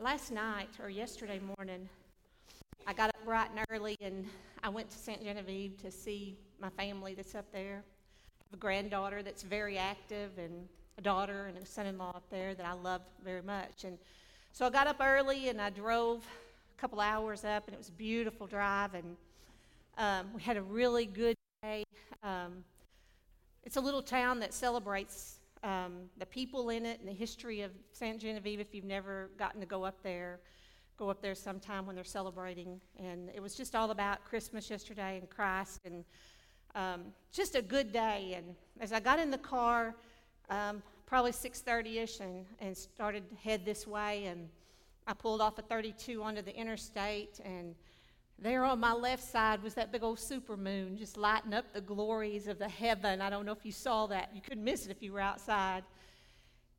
Last night or yesterday morning, I got up bright and early and I went to St. Genevieve to see my family that's up there. I have a granddaughter that's very active and a daughter and a son in law up there that I love very much. And so I got up early and I drove a couple hours up and it was a beautiful drive and um, we had a really good day. Um, it's a little town that celebrates um, the people in it and the history of St. Genevieve. If you've never gotten to go up there, go up there sometime when they're celebrating. And it was just all about Christmas yesterday and Christ, and um, just a good day. And as I got in the car, um, probably 6:30ish, and, and started head this way, and I pulled off a 32 onto the interstate and there on my left side was that big old super moon just lighting up the glories of the heaven. I don't know if you saw that. You couldn't miss it if you were outside.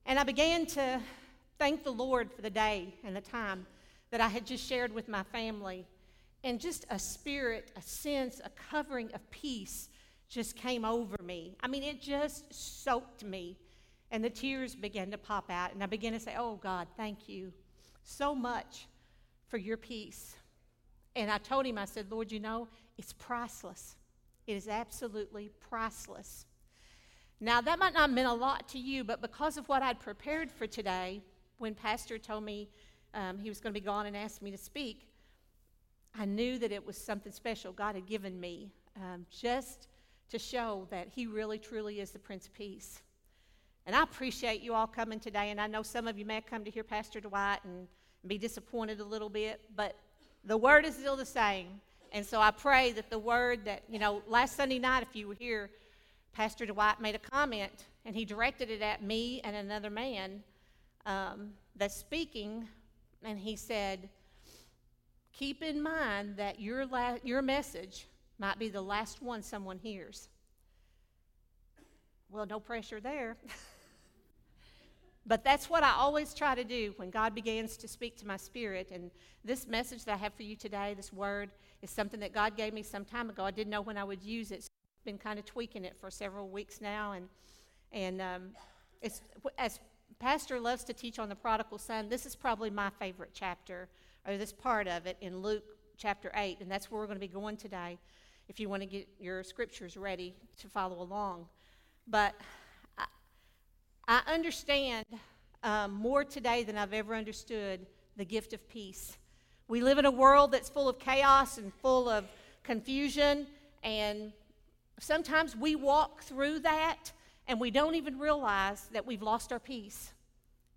And I began to thank the Lord for the day and the time that I had just shared with my family. And just a spirit, a sense, a covering of peace just came over me. I mean, it just soaked me. And the tears began to pop out. And I began to say, Oh, God, thank you so much for your peace. And I told him, I said, Lord, you know, it's priceless. It is absolutely priceless. Now, that might not mean a lot to you, but because of what I'd prepared for today, when Pastor told me um, he was going to be gone and asked me to speak, I knew that it was something special God had given me um, just to show that He really, truly is the Prince of Peace. And I appreciate you all coming today, and I know some of you may have come to hear Pastor Dwight and be disappointed a little bit, but the word is still the same. And so I pray that the word that, you know, last Sunday night, if you were here, Pastor Dwight made a comment and he directed it at me and another man um, that's speaking. And he said, Keep in mind that your, la- your message might be the last one someone hears. Well, no pressure there. But that's what I always try to do when God begins to speak to my spirit. And this message that I have for you today, this word, is something that God gave me some time ago. I didn't know when I would use it. So I've been kind of tweaking it for several weeks now. And, and um, it's, as Pastor loves to teach on the prodigal son, this is probably my favorite chapter, or this part of it in Luke chapter 8. And that's where we're going to be going today if you want to get your scriptures ready to follow along. But I understand um, more today than I've ever understood the gift of peace. We live in a world that's full of chaos and full of confusion, and sometimes we walk through that and we don't even realize that we've lost our peace.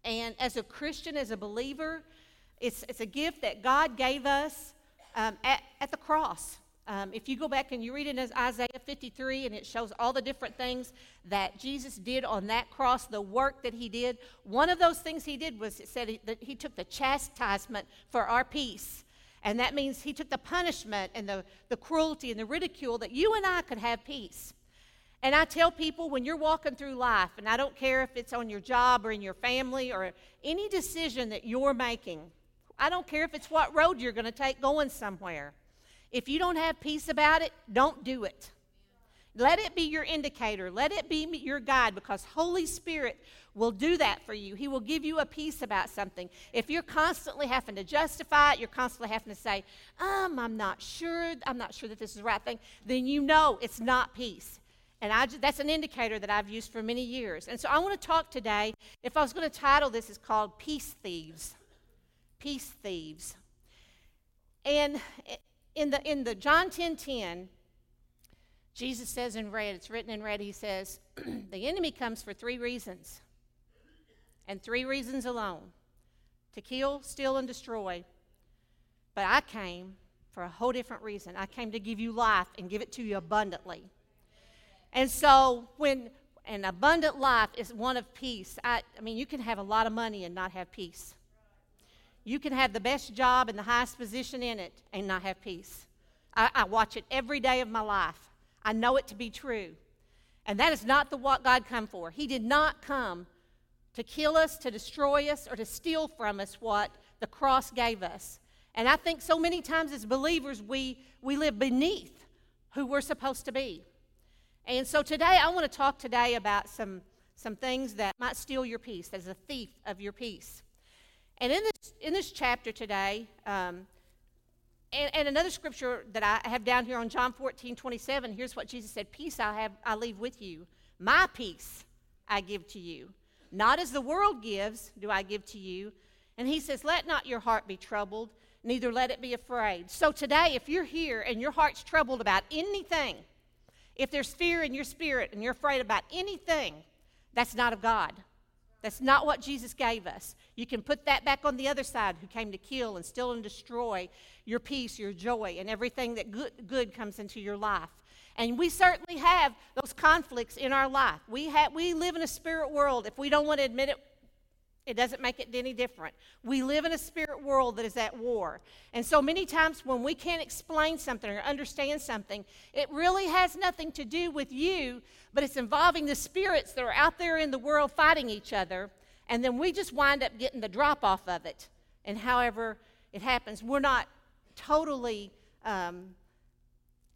And as a Christian, as a believer, it's, it's a gift that God gave us um, at, at the cross. Um, if you go back and you read it as Isaiah 53, and it shows all the different things that Jesus did on that cross, the work that he did, one of those things he did was it said that he took the chastisement for our peace. And that means he took the punishment and the, the cruelty and the ridicule that you and I could have peace. And I tell people when you're walking through life, and I don't care if it's on your job or in your family or any decision that you're making, I don't care if it's what road you're going to take going somewhere. If you don't have peace about it, don't do it. Let it be your indicator. Let it be your guide because Holy Spirit will do that for you. He will give you a peace about something. If you're constantly having to justify it, you're constantly having to say, um, I'm not sure, I'm not sure that this is the right thing, then you know it's not peace. And I, that's an indicator that I've used for many years. And so I want to talk today. If I was going to title this, it's called Peace Thieves. Peace Thieves. And in the in the John 10 10, Jesus says in red, it's written in red, he says, the enemy comes for three reasons, and three reasons alone to kill, steal, and destroy. But I came for a whole different reason. I came to give you life and give it to you abundantly. And so, when an abundant life is one of peace, I, I mean, you can have a lot of money and not have peace. You can have the best job and the highest position in it and not have peace. I, I watch it every day of my life. I know it to be true. And that is not the what God come for. He did not come to kill us, to destroy us, or to steal from us what the cross gave us. And I think so many times as believers, we, we live beneath who we're supposed to be. And so today, I want to talk today about some, some things that might steal your peace, as a thief of your peace. And in this, in this chapter today, um, and, and, another scripture that I have down here on John 14, 27, here's what Jesus said Peace I, have, I leave with you. My peace I give to you. Not as the world gives, do I give to you. And he says, Let not your heart be troubled, neither let it be afraid. So today, if you're here and your heart's troubled about anything, if there's fear in your spirit and you're afraid about anything, that's not of God. That's not what Jesus gave us. You can put that back on the other side, who came to kill and steal and destroy your peace, your joy, and everything that good, good comes into your life. And we certainly have those conflicts in our life. We, have, we live in a spirit world. If we don't want to admit it, it doesn't make it any different. We live in a spirit world that is at war. And so many times when we can't explain something or understand something, it really has nothing to do with you, but it's involving the spirits that are out there in the world fighting each other. And then we just wind up getting the drop off of it. And however it happens, we're not totally, um,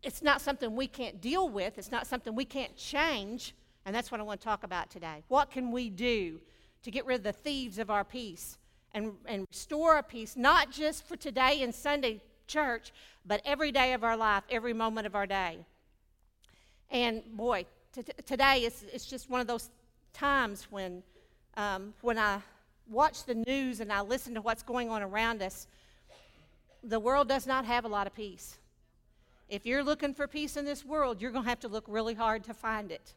it's not something we can't deal with, it's not something we can't change. And that's what I want to talk about today. What can we do? To get rid of the thieves of our peace and, and restore our peace, not just for today and Sunday church, but every day of our life, every moment of our day. And boy, t- today it's, it's just one of those times when, um, when I watch the news and I listen to what's going on around us, the world does not have a lot of peace. If you're looking for peace in this world, you're going to have to look really hard to find it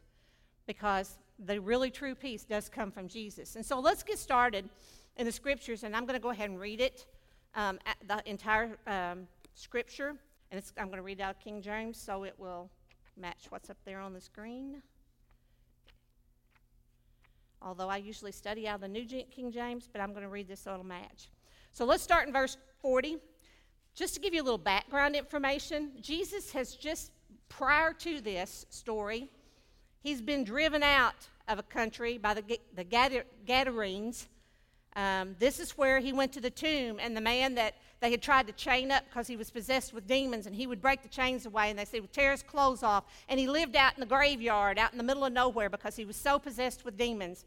because the really true peace does come from Jesus. And so let's get started in the scriptures, and I'm going to go ahead and read it, um, the entire um, scripture. And I'm going to read out King James so it will match what's up there on the screen. Although I usually study out of the New King James, but I'm going to read this so it'll match. So let's start in verse 40. Just to give you a little background information, Jesus has just, prior to this story, He's been driven out of a country by the, the Gadarenes. Um, this is where he went to the tomb, and the man that they had tried to chain up because he was possessed with demons, and he would break the chains away, and they said, would tear his clothes off. And he lived out in the graveyard, out in the middle of nowhere, because he was so possessed with demons.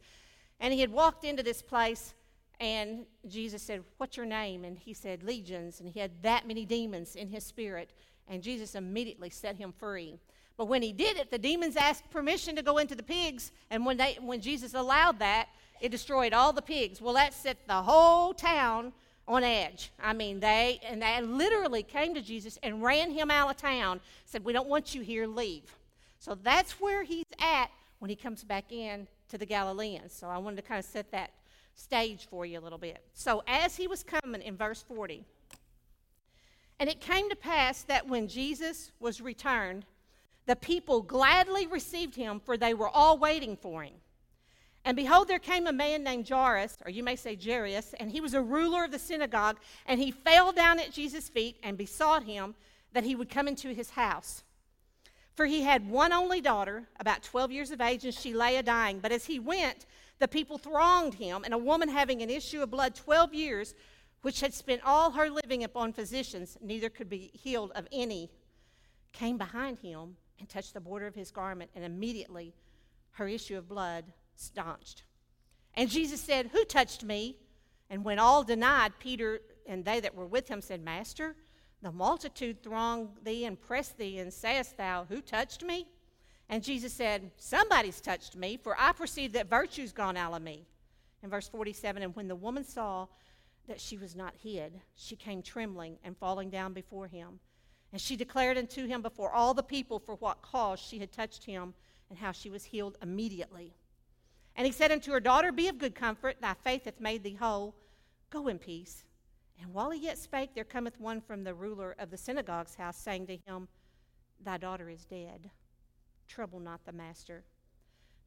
And he had walked into this place, and Jesus said, What's your name? And he said, Legions. And he had that many demons in his spirit. And Jesus immediately set him free. But when he did it, the demons asked permission to go into the pigs, and when, they, when Jesus allowed that, it destroyed all the pigs. Well, that set the whole town on edge. I mean, they and they literally came to Jesus and ran him out of town, said, "We don't want you here, leave." So that's where he's at when he comes back in to the Galileans. So I wanted to kind of set that stage for you a little bit. So as he was coming in verse 40, and it came to pass that when Jesus was returned, the people gladly received him, for they were all waiting for him. And behold, there came a man named Jairus, or you may say Jairus, and he was a ruler of the synagogue, and he fell down at Jesus' feet and besought him that he would come into his house. For he had one only daughter, about 12 years of age, and she lay a dying. But as he went, the people thronged him, and a woman having an issue of blood 12 years, which had spent all her living upon physicians, neither could be healed of any, came behind him and touched the border of his garment, and immediately her issue of blood staunched. And Jesus said, Who touched me? And when all denied, Peter and they that were with him said, Master, the multitude throng thee and press thee, and sayest thou, Who touched me? And Jesus said, Somebody's touched me, for I perceive that virtue's gone out of me. In verse 47, and when the woman saw that she was not hid, she came trembling and falling down before him. And she declared unto him before all the people for what cause she had touched him and how she was healed immediately. And he said unto her, Daughter, be of good comfort, thy faith hath made thee whole. Go in peace. And while he yet spake, there cometh one from the ruler of the synagogue's house, saying to him, Thy daughter is dead. Trouble not the master.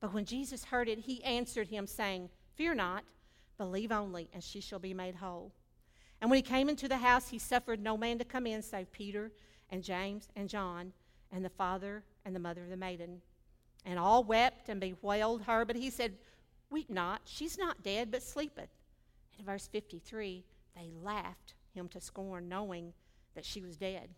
But when Jesus heard it, he answered him, saying, Fear not, believe only, and she shall be made whole. And when he came into the house, he suffered no man to come in save Peter and James and John and the father and the mother of the maiden. And all wept and bewailed her, but he said, Weep not, she's not dead, but sleepeth. In verse 53, they laughed him to scorn, knowing that she was dead.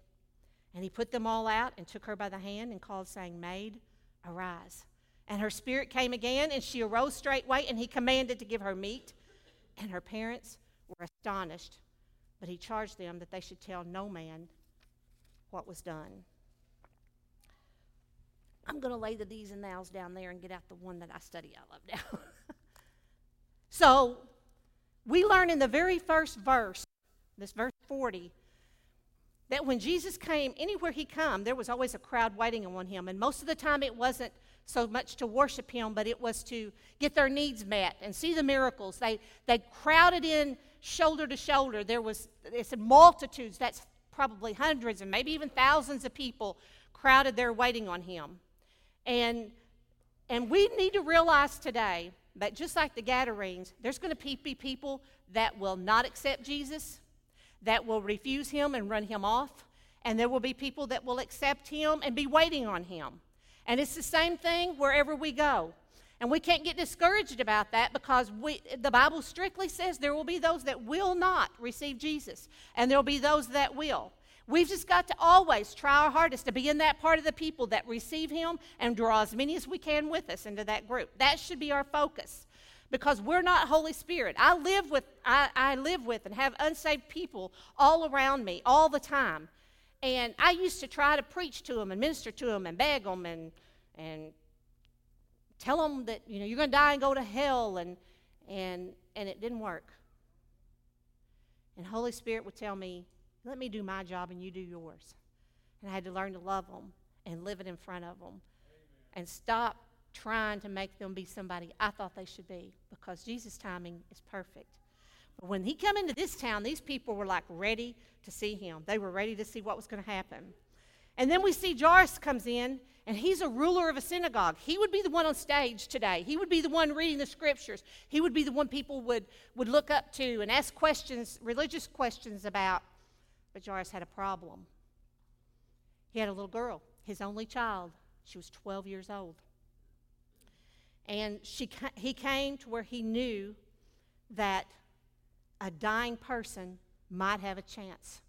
And he put them all out and took her by the hand and called, saying, Maid, arise. And her spirit came again, and she arose straightway, and he commanded to give her meat. And her parents were astonished, but he charged them that they should tell no man what was done. I'm going to lay the these and thous down there and get out the one that I study out of now. so, we learn in the very first verse, this verse 40, that when Jesus came, anywhere he come, there was always a crowd waiting on him. And most of the time it wasn't so much to worship him, but it was to get their needs met and see the miracles. They, they crowded in shoulder to shoulder. There was it's multitudes, that's probably hundreds and maybe even thousands of people crowded there waiting on him. And, and we need to realize today that just like the Gadarenes, there's going to be people that will not accept Jesus, that will refuse him and run him off, and there will be people that will accept him and be waiting on him. And it's the same thing wherever we go. And we can't get discouraged about that because we, the Bible strictly says there will be those that will not receive Jesus, and there will be those that will. We've just got to always try our hardest to be in that part of the people that receive Him and draw as many as we can with us into that group. That should be our focus because we're not Holy Spirit. I live with, I, I live with and have unsaved people all around me all the time. And I used to try to preach to them and minister to them and beg them and, and tell them that you know you're going to die and go to hell and and and it didn't work and holy spirit would tell me let me do my job and you do yours. And I had to learn to love them and live it in front of them and stop trying to make them be somebody I thought they should be because Jesus' timing is perfect. But when he come into this town, these people were like ready to see him. They were ready to see what was going to happen. And then we see Jairus comes in, and he's a ruler of a synagogue. He would be the one on stage today. He would be the one reading the scriptures. He would be the one people would, would look up to and ask questions, religious questions about. But Jairus had a problem. He had a little girl, his only child. She was 12 years old. And she, he came to where he knew that a dying person might have a chance.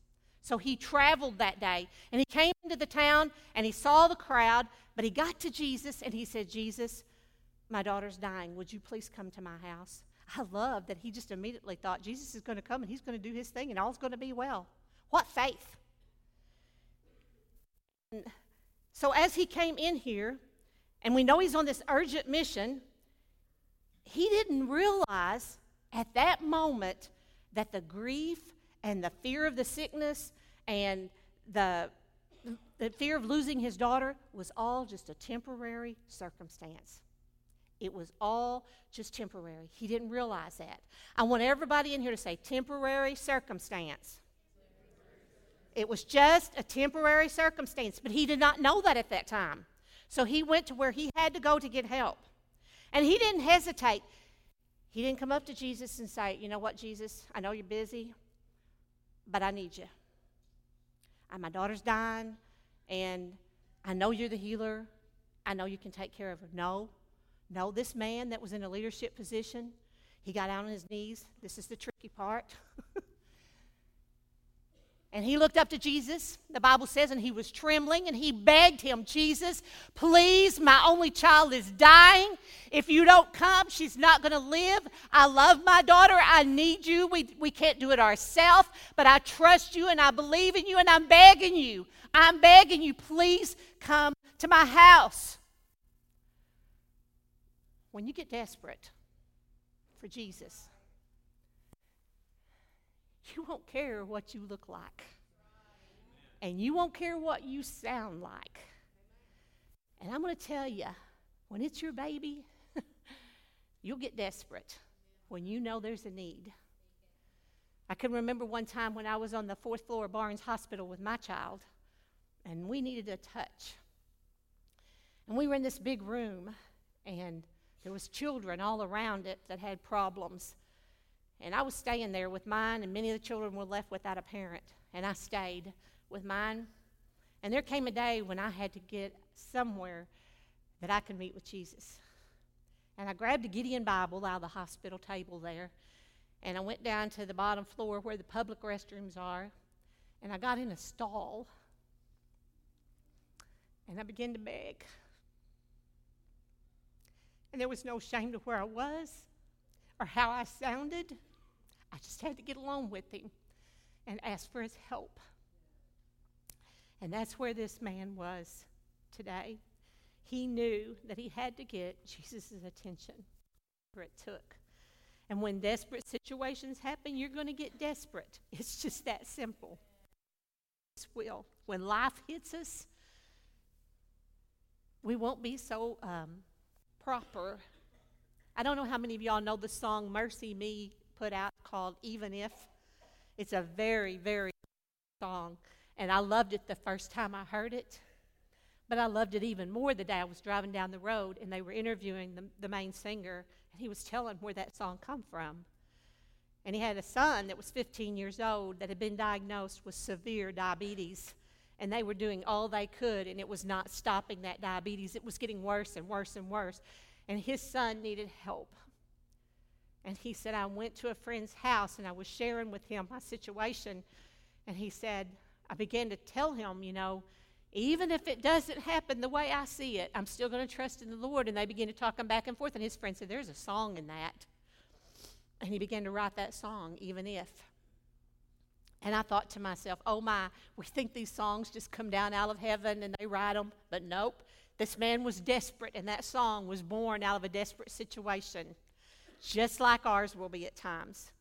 So he traveled that day and he came into the town and he saw the crowd, but he got to Jesus and he said, Jesus, my daughter's dying. Would you please come to my house? I love that he just immediately thought Jesus is going to come and he's going to do his thing and all's going to be well. What faith? So, as he came in here, and we know he's on this urgent mission, he didn't realize at that moment that the grief and the fear of the sickness and the, the fear of losing his daughter was all just a temporary circumstance. It was all just temporary. He didn't realize that. I want everybody in here to say temporary circumstance. It was just a temporary circumstance, but he did not know that at that time. So he went to where he had to go to get help. And he didn't hesitate. He didn't come up to Jesus and say, You know what, Jesus, I know you're busy, but I need you. And my daughter's dying, and I know you're the healer. I know you can take care of her. No, no, this man that was in a leadership position, he got out on his knees. This is the tricky part. And he looked up to Jesus, the Bible says, and he was trembling and he begged him, Jesus, please, my only child is dying. If you don't come, she's not going to live. I love my daughter. I need you. We, we can't do it ourselves, but I trust you and I believe in you and I'm begging you. I'm begging you, please come to my house. When you get desperate for Jesus, you won't care what you look like. And you won't care what you sound like. And I'm going to tell you, when it's your baby, you'll get desperate when you know there's a need. I can remember one time when I was on the fourth floor of Barnes Hospital with my child, and we needed a touch. And we were in this big room, and there was children all around it that had problems. And I was staying there with mine, and many of the children were left without a parent. And I stayed with mine. And there came a day when I had to get somewhere that I could meet with Jesus. And I grabbed a Gideon Bible out of the hospital table there, and I went down to the bottom floor where the public restrooms are, and I got in a stall, and I began to beg. And there was no shame to where I was or how I sounded. I just had to get along with him and ask for his help. And that's where this man was today. He knew that he had to get Jesus' attention, it took. And when desperate situations happen, you're going to get desperate. It's just that simple. Will. When life hits us, we won't be so um, proper. I don't know how many of y'all know the song MercyMe put out called Even If. It's a very, very song. And I loved it the first time I heard it. But I loved it even more the day I was driving down the road and they were interviewing the, the main singer, and he was telling where that song come from. And he had a son that was 15 years old that had been diagnosed with severe diabetes. And they were doing all they could, and it was not stopping that diabetes. It was getting worse and worse and worse. And his son needed help. And he said, I went to a friend's house and I was sharing with him my situation. And he said, I began to tell him, you know, even if it doesn't happen the way I see it, I'm still going to trust in the Lord. And they began to talk him back and forth. And his friend said, There's a song in that. And he began to write that song, Even If. And I thought to myself, oh my, we think these songs just come down out of heaven and they write them. But nope. This man was desperate, and that song was born out of a desperate situation, just like ours will be at times.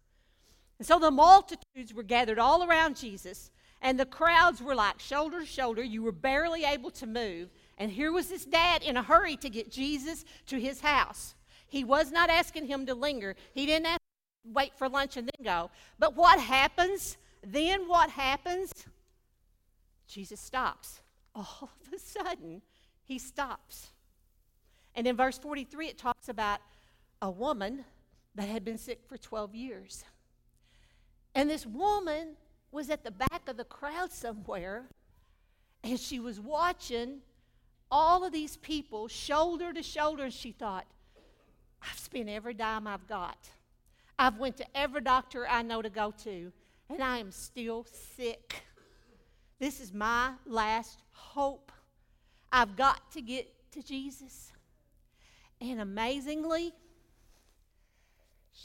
And so the multitudes were gathered all around Jesus, and the crowds were like shoulder to shoulder. You were barely able to move. And here was this dad in a hurry to get Jesus to his house. He was not asking him to linger, he didn't ask, wait for lunch and then go. But what happens? Then what happens? Jesus stops. All of a sudden, he stops. And in verse 43, it talks about a woman that had been sick for 12 years. And this woman was at the back of the crowd somewhere, and she was watching all of these people shoulder to shoulder, and she thought, I've spent every dime I've got. I've went to every doctor I know to go to, and I am still sick. This is my last hope. I've got to get to Jesus. And amazingly,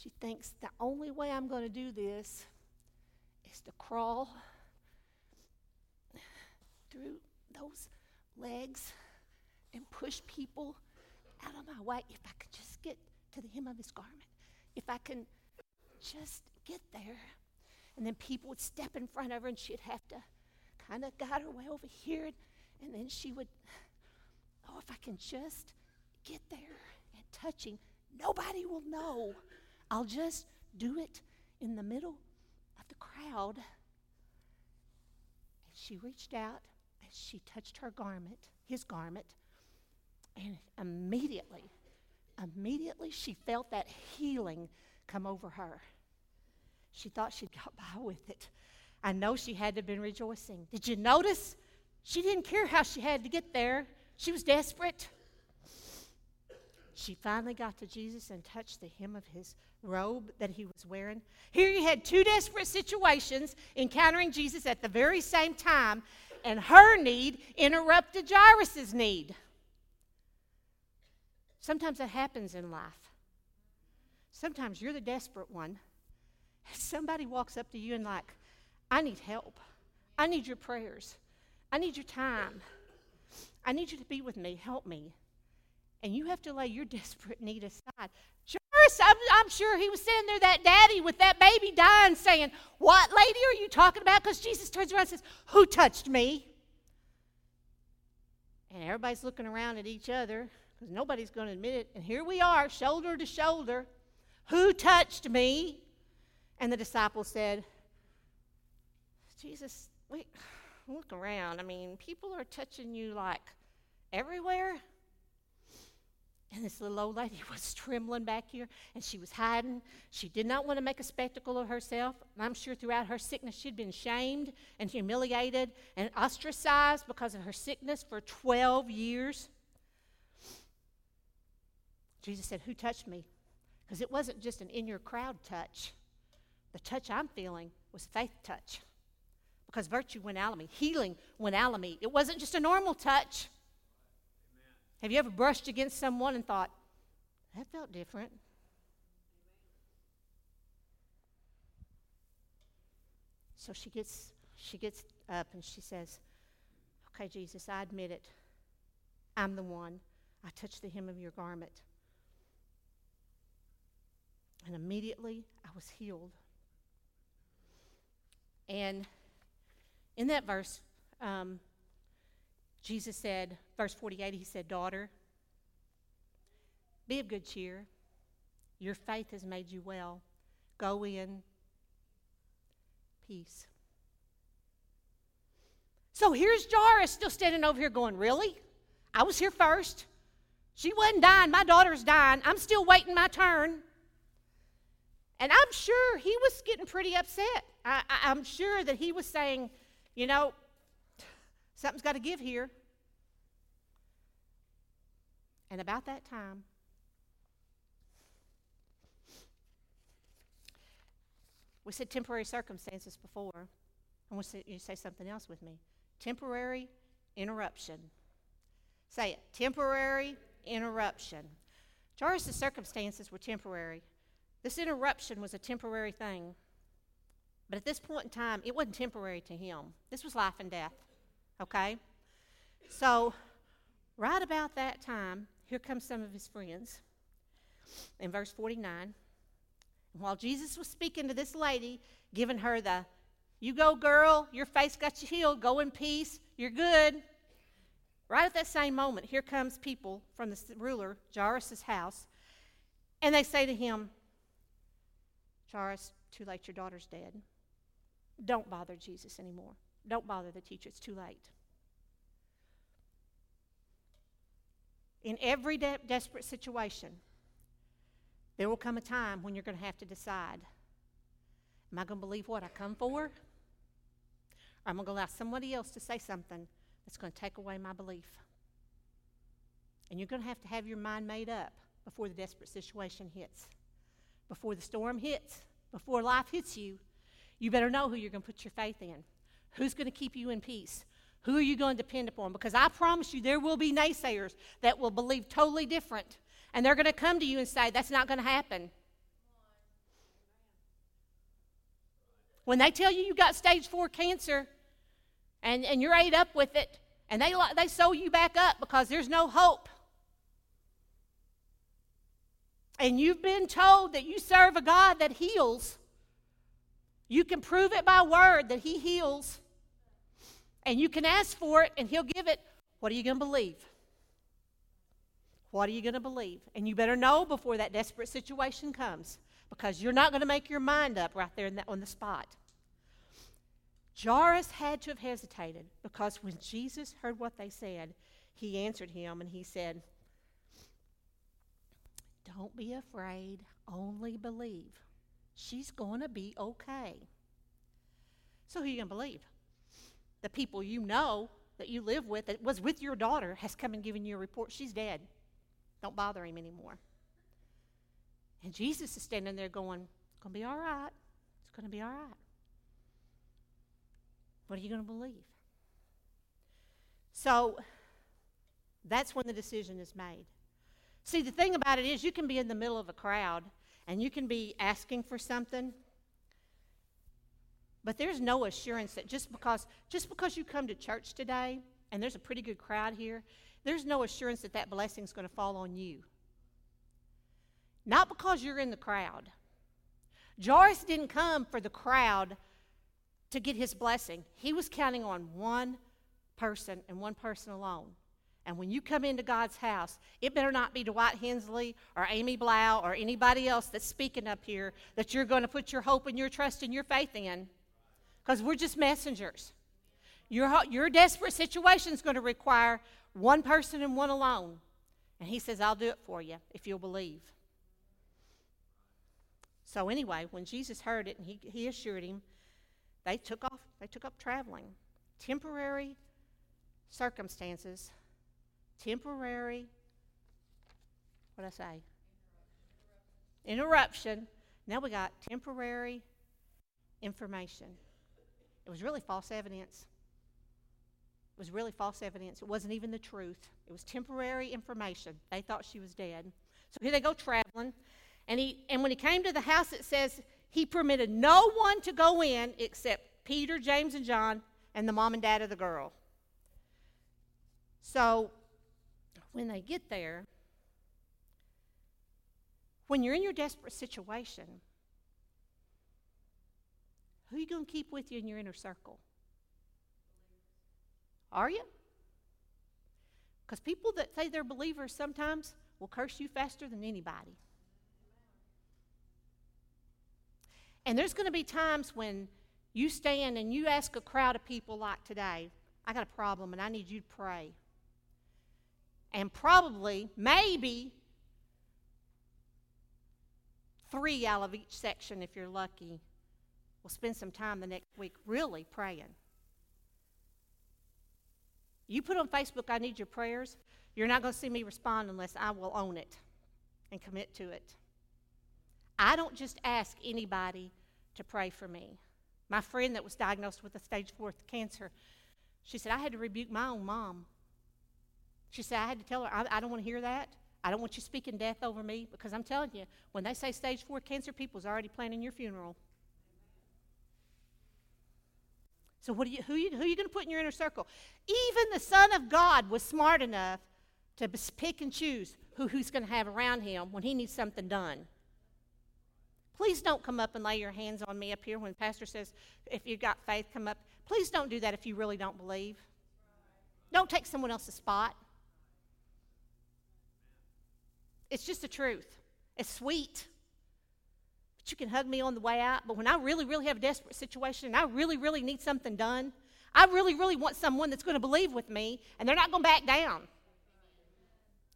she thinks the only way I'm going to do this is to crawl through those legs and push people out of my way. If I could just get to the hem of his garment, if I can just get there. And then people would step in front of her and she'd have to kind of guide her way over here. And then she would, oh, if I can just get there and touch him, nobody will know. I'll just do it in the middle of the crowd. And she reached out and she touched her garment, his garment, and immediately, immediately she felt that healing come over her. She thought she'd got by with it. I know she had to have been rejoicing. Did you notice? She didn't care how she had to get there. She was desperate. She finally got to Jesus and touched the hem of his robe that he was wearing. Here you had two desperate situations encountering Jesus at the very same time, and her need interrupted Jairus' need. Sometimes that happens in life. Sometimes you're the desperate one. Somebody walks up to you and, like, I need help. I need your prayers. I need your time. I need you to be with me. Help me. And you have to lay your desperate need aside. Jairus, I'm, I'm sure he was sitting there, that daddy with that baby dying, saying, What lady are you talking about? Because Jesus turns around and says, Who touched me? And everybody's looking around at each other because nobody's going to admit it. And here we are, shoulder to shoulder. Who touched me? And the disciples said, Jesus, wait, look around. I mean, people are touching you like everywhere. And this little old lady was trembling back here and she was hiding. She did not want to make a spectacle of herself. And I'm sure throughout her sickness, she'd been shamed and humiliated and ostracized because of her sickness for 12 years. Jesus said, Who touched me? Because it wasn't just an in your crowd touch. The touch I'm feeling was faith touch. Because virtue went out of me, healing went out of me. It wasn't just a normal touch. Have you ever brushed against someone and thought, that felt different? So she gets, she gets up and she says, Okay, Jesus, I admit it. I'm the one. I touched the hem of your garment. And immediately I was healed. And in that verse, um, Jesus said, verse 48, he said, Daughter, be of good cheer. Your faith has made you well. Go in peace. So here's Jairus still standing over here going, Really? I was here first. She wasn't dying. My daughter's dying. I'm still waiting my turn. And I'm sure he was getting pretty upset. I, am sure that he was saying, you know, something's got to give here. And about that time, we said temporary circumstances before. I want you to say something else with me. Temporary interruption. Say it. Temporary interruption. Jairus' circumstances were temporary. This interruption was a temporary thing. But at this point in time, it wasn't temporary to him. This was life and death. Okay? So, right about that time, here comes some of his friends. In verse 49, while Jesus was speaking to this lady, giving her the, you go, girl, your face got you healed, go in peace, you're good. Right at that same moment, here comes people from the ruler, Jairus' house, and they say to him, Jairus, too late, your daughter's dead. Don't bother Jesus anymore. Don't bother the teacher, it's too late. In every de- desperate situation, there will come a time when you're going to have to decide Am I going to believe what I come for? Or am I going to allow somebody else to say something that's going to take away my belief? And you're going to have to have your mind made up before the desperate situation hits before the storm hits, before life hits you, you better know who you're going to put your faith in. Who's going to keep you in peace? Who are you going to depend upon? Because I promise you, there will be naysayers that will believe totally different. And they're going to come to you and say, that's not going to happen. When they tell you you got stage four cancer and, and you're ate up with it, and they, they sew you back up because there's no hope, and you've been told that you serve a God that heals, you can prove it by word that He heals, and you can ask for it and He'll give it. What are you going to believe? What are you going to believe? And you better know before that desperate situation comes because you're not going to make your mind up right there on the spot. Jairus had to have hesitated because when Jesus heard what they said, he answered him and he said, don't be afraid, only believe. She's going to be okay. So, who are you going to believe? The people you know that you live with, that was with your daughter, has come and given you a report. She's dead. Don't bother him anymore. And Jesus is standing there going, It's going to be all right. It's going to be all right. What are you going to believe? So, that's when the decision is made. See, the thing about it is, you can be in the middle of a crowd and you can be asking for something, but there's no assurance that just because just because you come to church today and there's a pretty good crowd here, there's no assurance that that blessing is going to fall on you. Not because you're in the crowd. Jairus didn't come for the crowd to get his blessing. He was counting on one person and one person alone. And when you come into God's house, it better not be Dwight Hensley or Amy Blough or anybody else that's speaking up here that you're going to put your hope and your trust and your faith in. Because we're just messengers. Your, your desperate situation is going to require one person and one alone. And he says, I'll do it for you if you'll believe. So anyway, when Jesus heard it and he, he assured him, they took off, they took up traveling. Temporary circumstances temporary, what I say? Interruption. Now we got temporary information. It was really false evidence. It was really false evidence. It wasn't even the truth. It was temporary information. They thought she was dead. So here they go traveling. And, he, and when he came to the house, it says he permitted no one to go in except Peter, James, and John, and the mom and dad of the girl. So when they get there, when you're in your desperate situation, who are you going to keep with you in your inner circle? Are you? Because people that say they're believers sometimes will curse you faster than anybody. And there's going to be times when you stand and you ask a crowd of people like today, I got a problem and I need you to pray. And probably, maybe, three out of each section, if you're lucky, will spend some time the next week really praying. You put on Facebook, I need your prayers. You're not going to see me respond unless I will own it and commit to it. I don't just ask anybody to pray for me. My friend that was diagnosed with a stage four cancer, she said, I had to rebuke my own mom. She said, I had to tell her, I, I don't want to hear that. I don't want you speaking death over me because I'm telling you, when they say stage four cancer, people's already planning your funeral. So, what you, who, you, who are you going to put in your inner circle? Even the Son of God was smart enough to pick and choose who who's going to have around him when he needs something done. Please don't come up and lay your hands on me up here when pastor says, if you've got faith, come up. Please don't do that if you really don't believe. Don't take someone else's spot. It's just the truth. It's sweet. But you can hug me on the way out. But when I really, really have a desperate situation and I really, really need something done, I really, really want someone that's going to believe with me and they're not going to back down.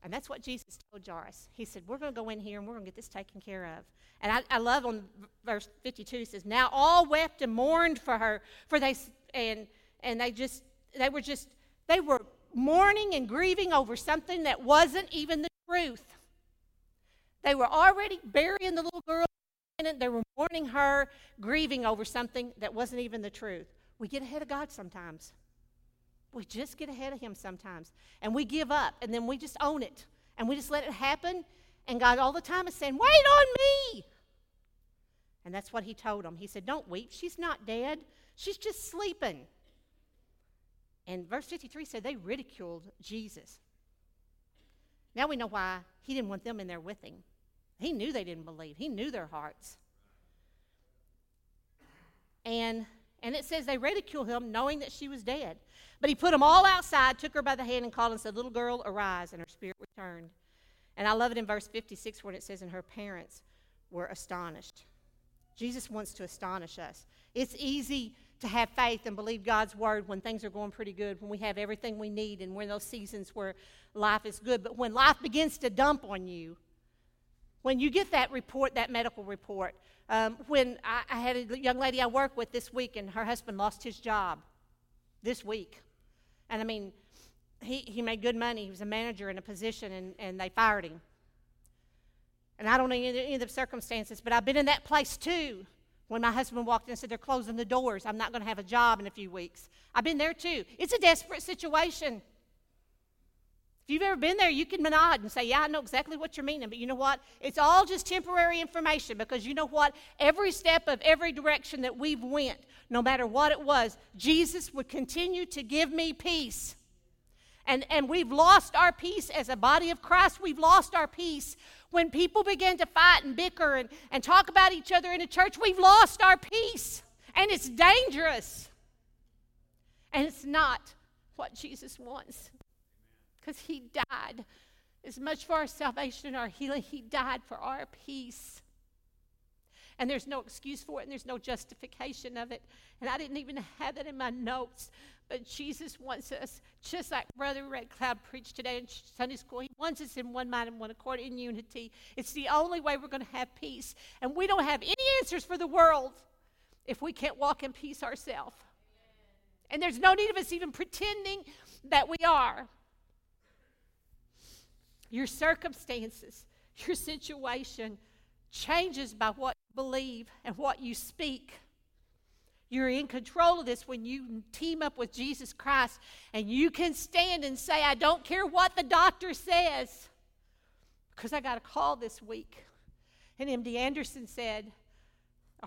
And that's what Jesus told Jairus. He said, We're going to go in here and we're going to get this taken care of. And I, I love on verse 52, it says, Now all wept and mourned for her, for they, and, and they just, they were just, they were mourning and grieving over something that wasn't even the truth. They were already burying the little girl. They were mourning her, grieving over something that wasn't even the truth. We get ahead of God sometimes. We just get ahead of Him sometimes. And we give up, and then we just own it. And we just let it happen. And God all the time is saying, Wait on me. And that's what He told them. He said, Don't weep. She's not dead, she's just sleeping. And verse 53 said they ridiculed Jesus. Now we know why He didn't want them in there with Him. He knew they didn't believe, He knew their hearts. And and it says they ridiculed him, knowing that she was dead. But he put them all outside, took her by the hand, and called and said, Little girl, arise. And her spirit returned. And I love it in verse 56 when it says, And her parents were astonished. Jesus wants to astonish us. It's easy to have faith and believe God's word when things are going pretty good, when we have everything we need, and we're in those seasons where life is good. But when life begins to dump on you, when you get that report, that medical report, um, when I, I had a young lady I work with this week, and her husband lost his job this week. And I mean, he, he made good money. He was a manager in a position, and, and they fired him. And I don't know any, any of the circumstances, but I've been in that place too. When my husband walked in and said, They're closing the doors. I'm not going to have a job in a few weeks. I've been there too. It's a desperate situation. If you've ever been there, you can nod and say, Yeah, I know exactly what you're meaning. But you know what? It's all just temporary information because you know what? Every step of every direction that we've went, no matter what it was, Jesus would continue to give me peace. And, and we've lost our peace as a body of Christ. We've lost our peace. When people begin to fight and bicker and, and talk about each other in a church, we've lost our peace. And it's dangerous. And it's not what Jesus wants because He died as much for our salvation and our healing. He died for our peace. And there's no excuse for it, and there's no justification of it. And I didn't even have that in my notes. But Jesus wants us, just like Brother Red Cloud preached today in Sunday school, He wants us in one mind and one accord in unity. It's the only way we're going to have peace. And we don't have any answers for the world if we can't walk in peace ourselves. And there's no need of us even pretending that we are your circumstances, your situation changes by what you believe and what you speak. You're in control of this when you team up with Jesus Christ and you can stand and say, I don't care what the doctor says. Because I got a call this week. And MD Anderson said,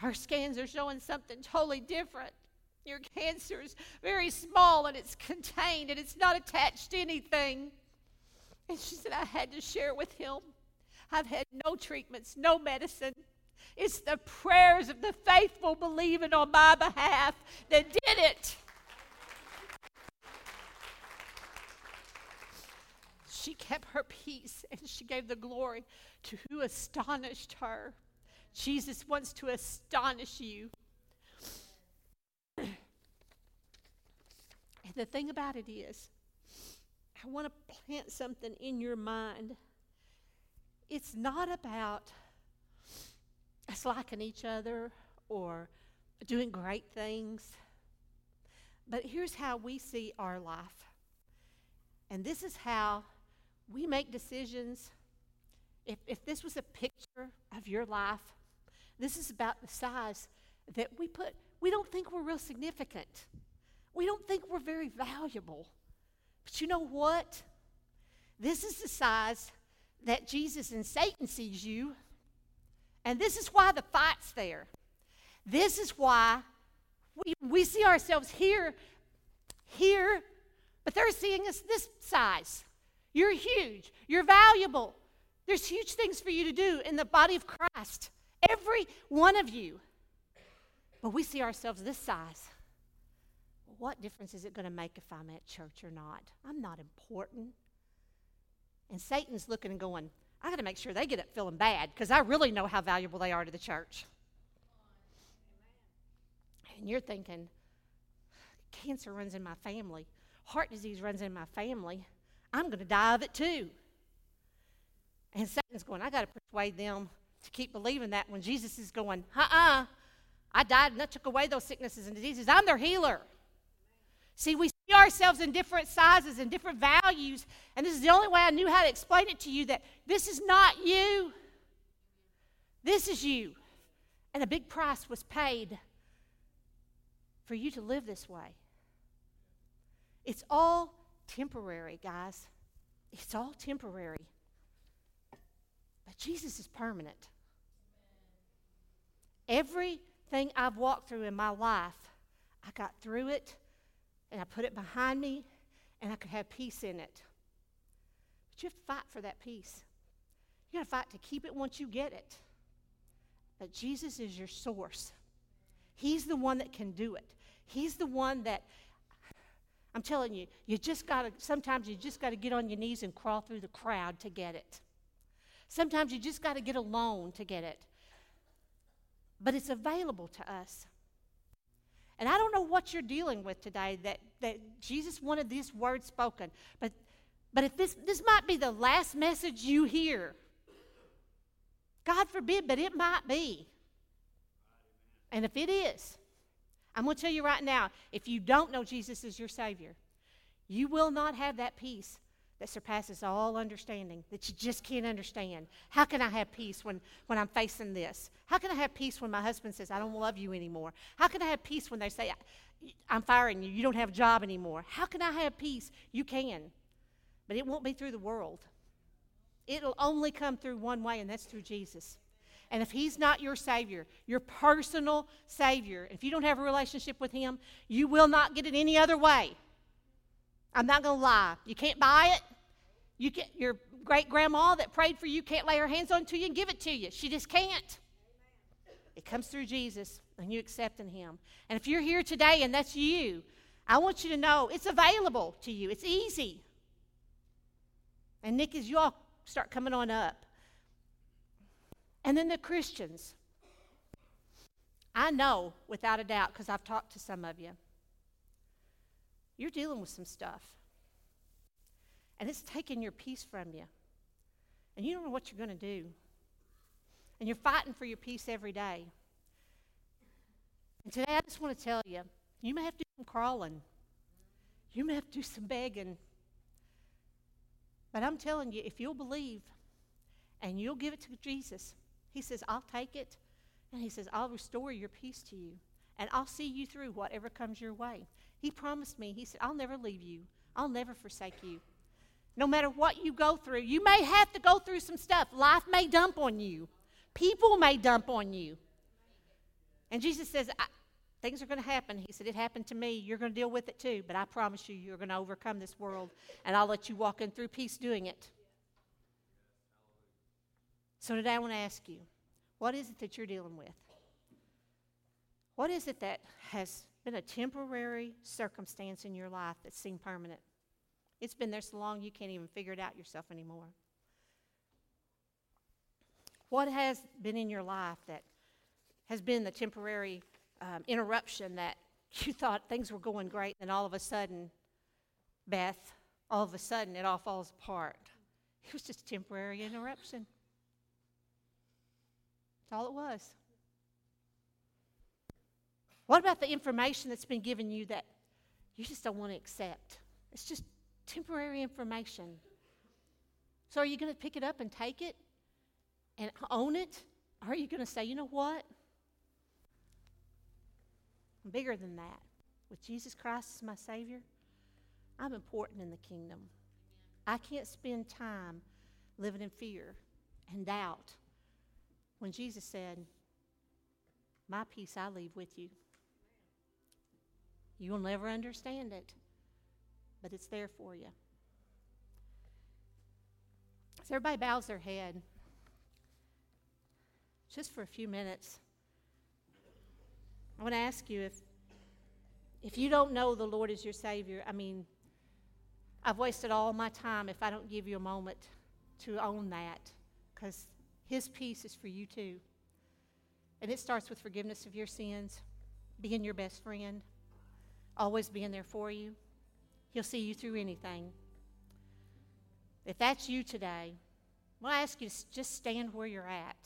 Our scans are showing something totally different. Your cancer is very small and it's contained and it's not attached to anything. And she said, I had to share with him. I've had no treatments, no medicine. It's the prayers of the faithful believing on my behalf that did it. She kept her peace and she gave the glory to who astonished her. Jesus wants to astonish you. and the thing about it is, I want to plant something in your mind. It's not about us liking each other or doing great things, but here's how we see our life. And this is how we make decisions. If, if this was a picture of your life, this is about the size that we put, we don't think we're real significant. We don't think we're very valuable. But you know what? This is the size that Jesus and Satan sees you. And this is why the fight's there. This is why we, we see ourselves here, here, but they're seeing us this size. You're huge. You're valuable. There's huge things for you to do in the body of Christ. Every one of you. But we see ourselves this size. What difference is it going to make if I'm at church or not? I'm not important. And Satan's looking and going, I got to make sure they get up feeling bad because I really know how valuable they are to the church. And you're thinking, cancer runs in my family, heart disease runs in my family. I'm going to die of it too. And Satan's going, I got to persuade them to keep believing that when Jesus is going, uh uh I died and that took away those sicknesses and diseases. I'm their healer. See, we see ourselves in different sizes and different values, and this is the only way I knew how to explain it to you that this is not you. This is you. And a big price was paid for you to live this way. It's all temporary, guys. It's all temporary. But Jesus is permanent. Everything I've walked through in my life, I got through it and I put it behind me and I could have peace in it. But you have to fight for that peace. You got to fight to keep it once you get it. But Jesus is your source. He's the one that can do it. He's the one that I'm telling you, you just got to, sometimes you just got to get on your knees and crawl through the crowd to get it. Sometimes you just got to get alone to get it. But it's available to us. And I don't know what you're dealing with today that, that Jesus wanted these words spoken. But, but if this, this might be the last message you hear, God forbid, but it might be. And if it is, I'm going to tell you right now if you don't know Jesus as your Savior, you will not have that peace that surpasses all understanding that you just can't understand. How can I have peace when, when I'm facing this? How can I have peace when my husband says, I don't love you anymore? How can I have peace when they say, I'm firing you, you don't have a job anymore? How can I have peace? You can, but it won't be through the world. It'll only come through one way, and that's through Jesus. And if He's not your Savior, your personal Savior, if you don't have a relationship with Him, you will not get it any other way. I'm not going to lie. You can't buy it. You can't. your great grandma that prayed for you can't lay her hands on to you and give it to you. She just can't. It comes through Jesus and you accepting Him. And if you're here today and that's you, I want you to know it's available to you. It's easy. And Nick, as you all start coming on up, and then the Christians. I know without a doubt because I've talked to some of you. You're dealing with some stuff. And it's taking your peace from you. And you don't know what you're going to do. And you're fighting for your peace every day. And today I just want to tell you you may have to do some crawling, you may have to do some begging. But I'm telling you, if you'll believe and you'll give it to Jesus, he says, I'll take it. And he says, I'll restore your peace to you. And I'll see you through whatever comes your way. He promised me, He said, I'll never leave you, I'll never forsake you. No matter what you go through, you may have to go through some stuff. Life may dump on you, people may dump on you. And Jesus says, things are going to happen. He said, It happened to me. You're going to deal with it too. But I promise you, you're going to overcome this world, and I'll let you walk in through peace doing it. So today I want to ask you what is it that you're dealing with? What is it that has been a temporary circumstance in your life that seemed permanent? It's been there so long you can't even figure it out yourself anymore. What has been in your life that has been the temporary um, interruption that you thought things were going great, and all of a sudden, Beth, all of a sudden it all falls apart? It was just a temporary interruption. That's all it was. What about the information that's been given you that you just don't want to accept? It's just temporary information. So, are you going to pick it up and take it and own it? Or are you going to say, you know what? I'm bigger than that. With Jesus Christ as my Savior, I'm important in the kingdom. I can't spend time living in fear and doubt when Jesus said, My peace I leave with you. You will never understand it, but it's there for you. So everybody bows their head just for a few minutes. I want to ask you if if you don't know the Lord is your Savior, I mean, I've wasted all my time if I don't give you a moment to own that because His peace is for you too. And it starts with forgiveness of your sins, being your best friend, always being there for you. He'll see you through anything. If that's you today, well, I ask you to just stand where you're at.